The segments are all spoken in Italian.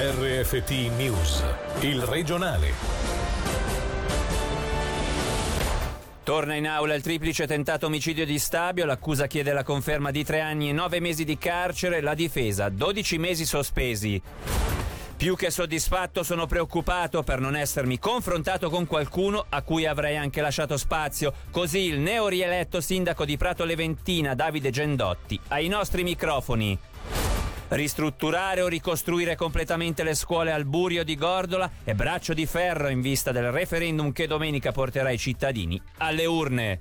RFT News, il regionale. Torna in aula il triplice tentato omicidio di Stabio, l'accusa chiede la conferma di tre anni e nove mesi di carcere, la difesa 12 mesi sospesi. Più che soddisfatto sono preoccupato per non essermi confrontato con qualcuno a cui avrei anche lasciato spazio. Così il neorieletto sindaco di Prato Leventina, Davide Gendotti, ai nostri microfoni. Ristrutturare o ricostruire completamente le scuole al Burio di Gordola è braccio di ferro in vista del referendum che domenica porterà i cittadini alle urne.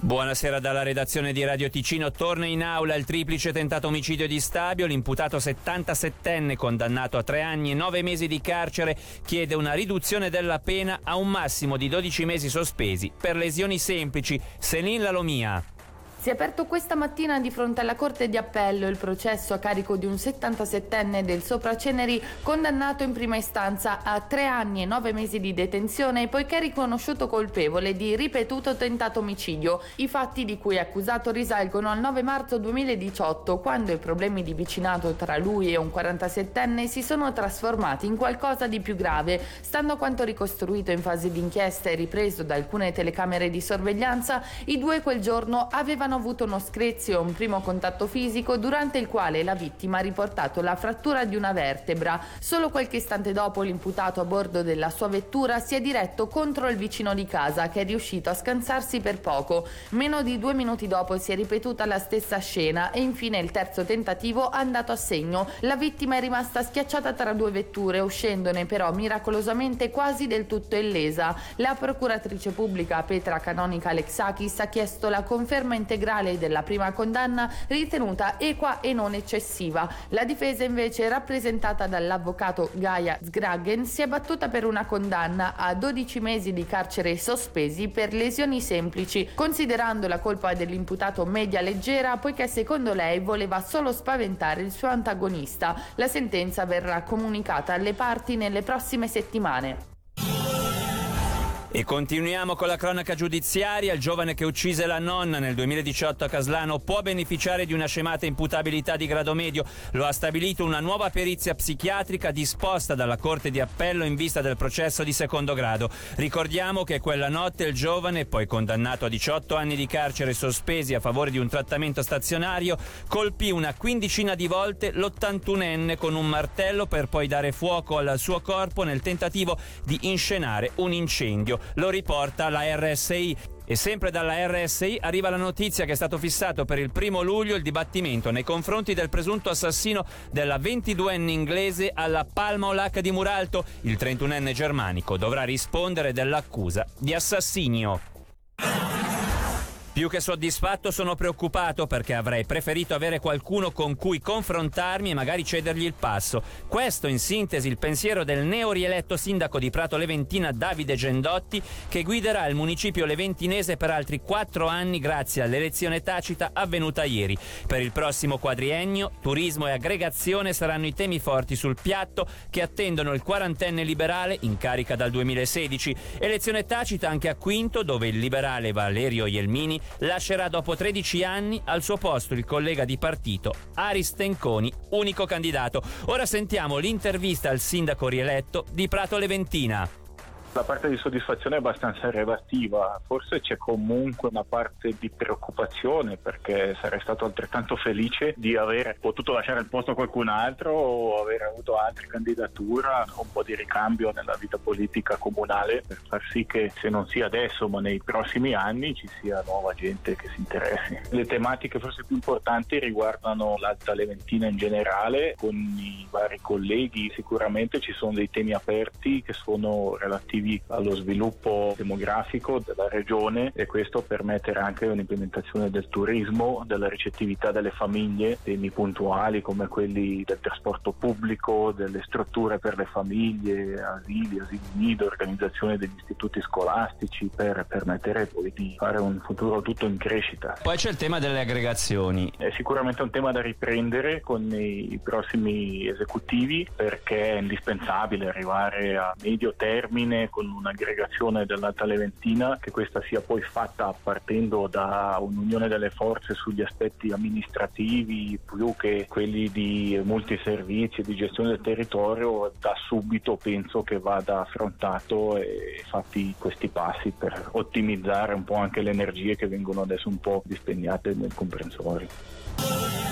Buonasera dalla redazione di Radio Ticino. Torna in aula il triplice tentato omicidio di Stabio. L'imputato 77enne condannato a tre anni e nove mesi di carcere chiede una riduzione della pena a un massimo di 12 mesi sospesi per lesioni semplici. Selin Lalomia. Si è aperto questa mattina di fronte alla Corte di Appello il processo a carico di un 77enne del Sopraceneri condannato in prima istanza a tre anni e nove mesi di detenzione poiché riconosciuto colpevole di ripetuto tentato omicidio. I fatti di cui è accusato risalgono al 9 marzo 2018 quando i problemi di vicinato tra lui e un 47enne si sono trasformati in qualcosa di più grave. Stando a quanto ricostruito in fase di inchiesta e ripreso da alcune telecamere di sorveglianza, i due quel giorno avevano hanno avuto uno screzio e un primo contatto fisico durante il quale la vittima ha riportato la frattura di una vertebra. Solo qualche istante dopo l'imputato a bordo della sua vettura si è diretto contro il vicino di casa che è riuscito a scansarsi per poco. Meno di due minuti dopo si è ripetuta la stessa scena e infine il terzo tentativo è andato a segno. La vittima è rimasta schiacciata tra due vetture uscendone però miracolosamente quasi del tutto illesa. La procuratrice pubblica Petra Canonica Alexakis ha chiesto la conferma integrale integrale della prima condanna ritenuta equa e non eccessiva. La difesa invece rappresentata dall'avvocato Gaia Sgragen si è battuta per una condanna a 12 mesi di carcere sospesi per lesioni semplici, considerando la colpa dell'imputato media leggera poiché secondo lei voleva solo spaventare il suo antagonista. La sentenza verrà comunicata alle parti nelle prossime settimane. E continuiamo con la cronaca giudiziaria. Il giovane che uccise la nonna nel 2018 a Caslano può beneficiare di una scemata imputabilità di grado medio. Lo ha stabilito una nuova perizia psichiatrica disposta dalla Corte di Appello in vista del processo di secondo grado. Ricordiamo che quella notte il giovane, poi condannato a 18 anni di carcere sospesi a favore di un trattamento stazionario, colpì una quindicina di volte l'81enne con un martello per poi dare fuoco al suo corpo nel tentativo di inscenare un incendio lo riporta la RSI. E sempre dalla RSI arriva la notizia che è stato fissato per il primo luglio il dibattimento nei confronti del presunto assassino della 22enne inglese alla Palma Olac di Muralto. Il 31enne germanico dovrà rispondere dell'accusa di assassinio. Più che soddisfatto sono preoccupato perché avrei preferito avere qualcuno con cui confrontarmi e magari cedergli il passo. Questo in sintesi il pensiero del neorieletto sindaco di Prato Leventina Davide Gendotti che guiderà il municipio leventinese per altri quattro anni grazie all'elezione tacita avvenuta ieri. Per il prossimo quadriennio turismo e aggregazione saranno i temi forti sul piatto che attendono il quarantenne liberale in carica dal 2016. Elezione tacita anche a Quinto dove il liberale Valerio Ielmini lascerà dopo 13 anni al suo posto il collega di partito Aris Tenconi, unico candidato. Ora sentiamo l'intervista al sindaco rieletto di Prato Leventina. La parte di soddisfazione è abbastanza relativa, forse c'è comunque una parte di preoccupazione perché sarei stato altrettanto felice di aver potuto lasciare il posto a qualcun altro o aver avuto altre candidature, un po' di ricambio nella vita politica comunale per far sì che se non sia adesso ma nei prossimi anni ci sia nuova gente che si interessi. Le tematiche forse più importanti riguardano l'Alta Leventina in generale, con i vari colleghi sicuramente ci sono dei temi aperti che sono relativi relativi allo sviluppo demografico della regione e questo permetterà anche un'implementazione del turismo, della ricettività delle famiglie, temi puntuali come quelli del trasporto pubblico, delle strutture per le famiglie, asili, asili nido, organizzazione degli istituti scolastici per permettere poi di fare un futuro tutto in crescita. Poi c'è il tema delle aggregazioni. È sicuramente un tema da riprendere con i prossimi esecutivi perché è indispensabile arrivare a medio termine con un'aggregazione dell'Alta Leventina, che questa sia poi fatta partendo da un'unione delle forze sugli aspetti amministrativi più che quelli di multiservizi e di gestione del territorio, da subito penso che vada affrontato e fatti questi passi per ottimizzare un po' anche le energie che vengono adesso un po' dispegnate nel comprensorio.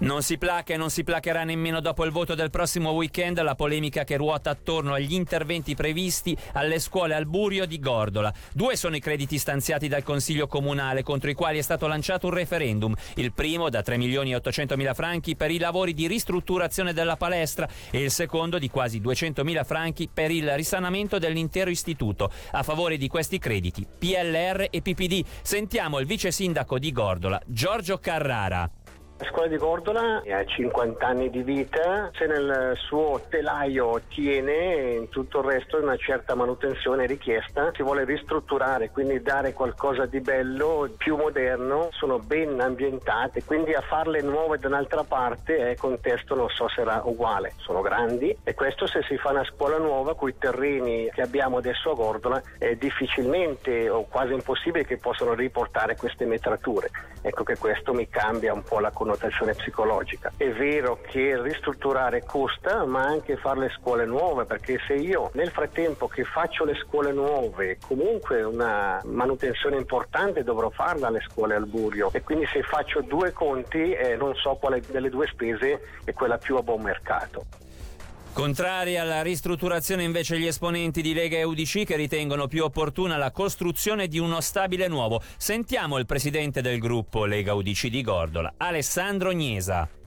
Non si placa e non si placherà nemmeno dopo il voto del prossimo weekend la polemica che ruota attorno agli interventi previsti alle scuole al Burio di Gordola. Due sono i crediti stanziati dal Consiglio Comunale contro i quali è stato lanciato un referendum. Il primo da 3 milioni e 800 mila franchi per i lavori di ristrutturazione della palestra e il secondo di quasi 200 mila franchi per il risanamento dell'intero istituto. A favore di questi crediti PLR e PPD. Sentiamo il vice sindaco di Gordola, Giorgio Carrara. La scuola di Gordola ha 50 anni di vita, se nel suo telaio tiene, in tutto il resto una certa manutenzione richiesta, si vuole ristrutturare, quindi dare qualcosa di bello, più moderno, sono ben ambientate, quindi a farle nuove da un'altra parte è contesto non so se sarà uguale, sono grandi e questo se si fa una scuola nuova con i terreni che abbiamo adesso a Gordola è difficilmente o quasi impossibile che possano riportare queste metrature. Ecco che questo mi cambia un po' la connotazione connotazione psicologica. È vero che ristrutturare costa, ma anche fare le scuole nuove, perché se io nel frattempo che faccio le scuole nuove, comunque una manutenzione importante dovrò farla alle scuole al Burio e quindi se faccio due conti eh, non so quale delle due spese è quella più a buon mercato. Contrari alla ristrutturazione invece gli esponenti di Lega e UDC che ritengono più opportuna la costruzione di uno stabile nuovo. Sentiamo il presidente del gruppo Lega UDC di Gordola, Alessandro Gnesa.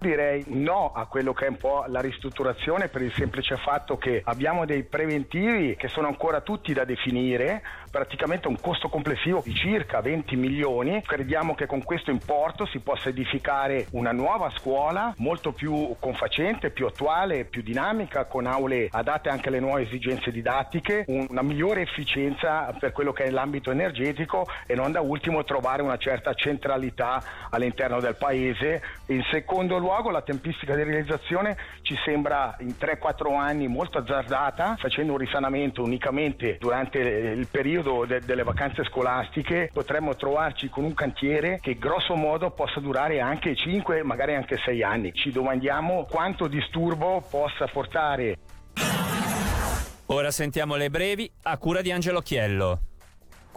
Direi no a quello che è un po' la ristrutturazione per il semplice fatto che abbiamo dei preventivi che sono ancora tutti da definire, praticamente un costo complessivo di circa 20 milioni. Crediamo che con questo importo si possa edificare una nuova scuola molto più confacente, più attuale, più dinamica, con aule adatte anche alle nuove esigenze didattiche, una migliore efficienza per quello che è l'ambito energetico e non da ultimo trovare una certa centralità all'interno del paese. In secondo luogo luogo la tempistica di realizzazione ci sembra in 3-4 anni molto azzardata, facendo un risanamento unicamente durante il periodo de- delle vacanze scolastiche potremmo trovarci con un cantiere che grosso modo possa durare anche 5, magari anche 6 anni. Ci domandiamo quanto disturbo possa portare. Ora sentiamo le brevi a cura di Angelo Chiello.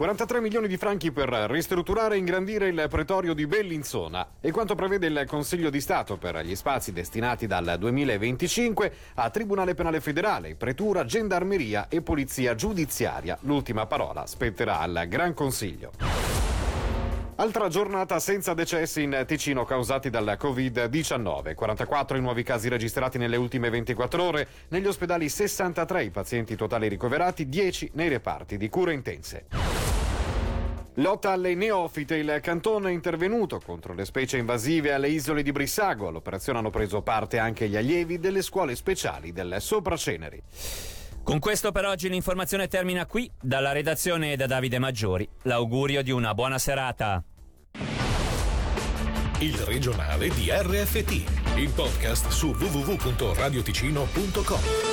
43 milioni di franchi per ristrutturare e ingrandire il pretorio di Bellinzona e quanto prevede il Consiglio di Stato per gli spazi destinati dal 2025 a Tribunale Penale Federale, Pretura, Gendarmeria e Polizia Giudiziaria. L'ultima parola spetterà al Gran Consiglio. Altra giornata senza decessi in Ticino causati dal Covid-19. 44 i nuovi casi registrati nelle ultime 24 ore. Negli ospedali 63 i pazienti totali ricoverati, 10 nei reparti di cure intense. Lotta alle neofite, il cantone è intervenuto contro le specie invasive alle isole di Brissago. All'operazione hanno preso parte anche gli allievi delle scuole speciali del Sopraceneri. Con questo per oggi l'informazione termina qui. Dalla redazione da Davide Maggiori, l'augurio di una buona serata. Il regionale di RFT, il podcast su www.radioticino.com.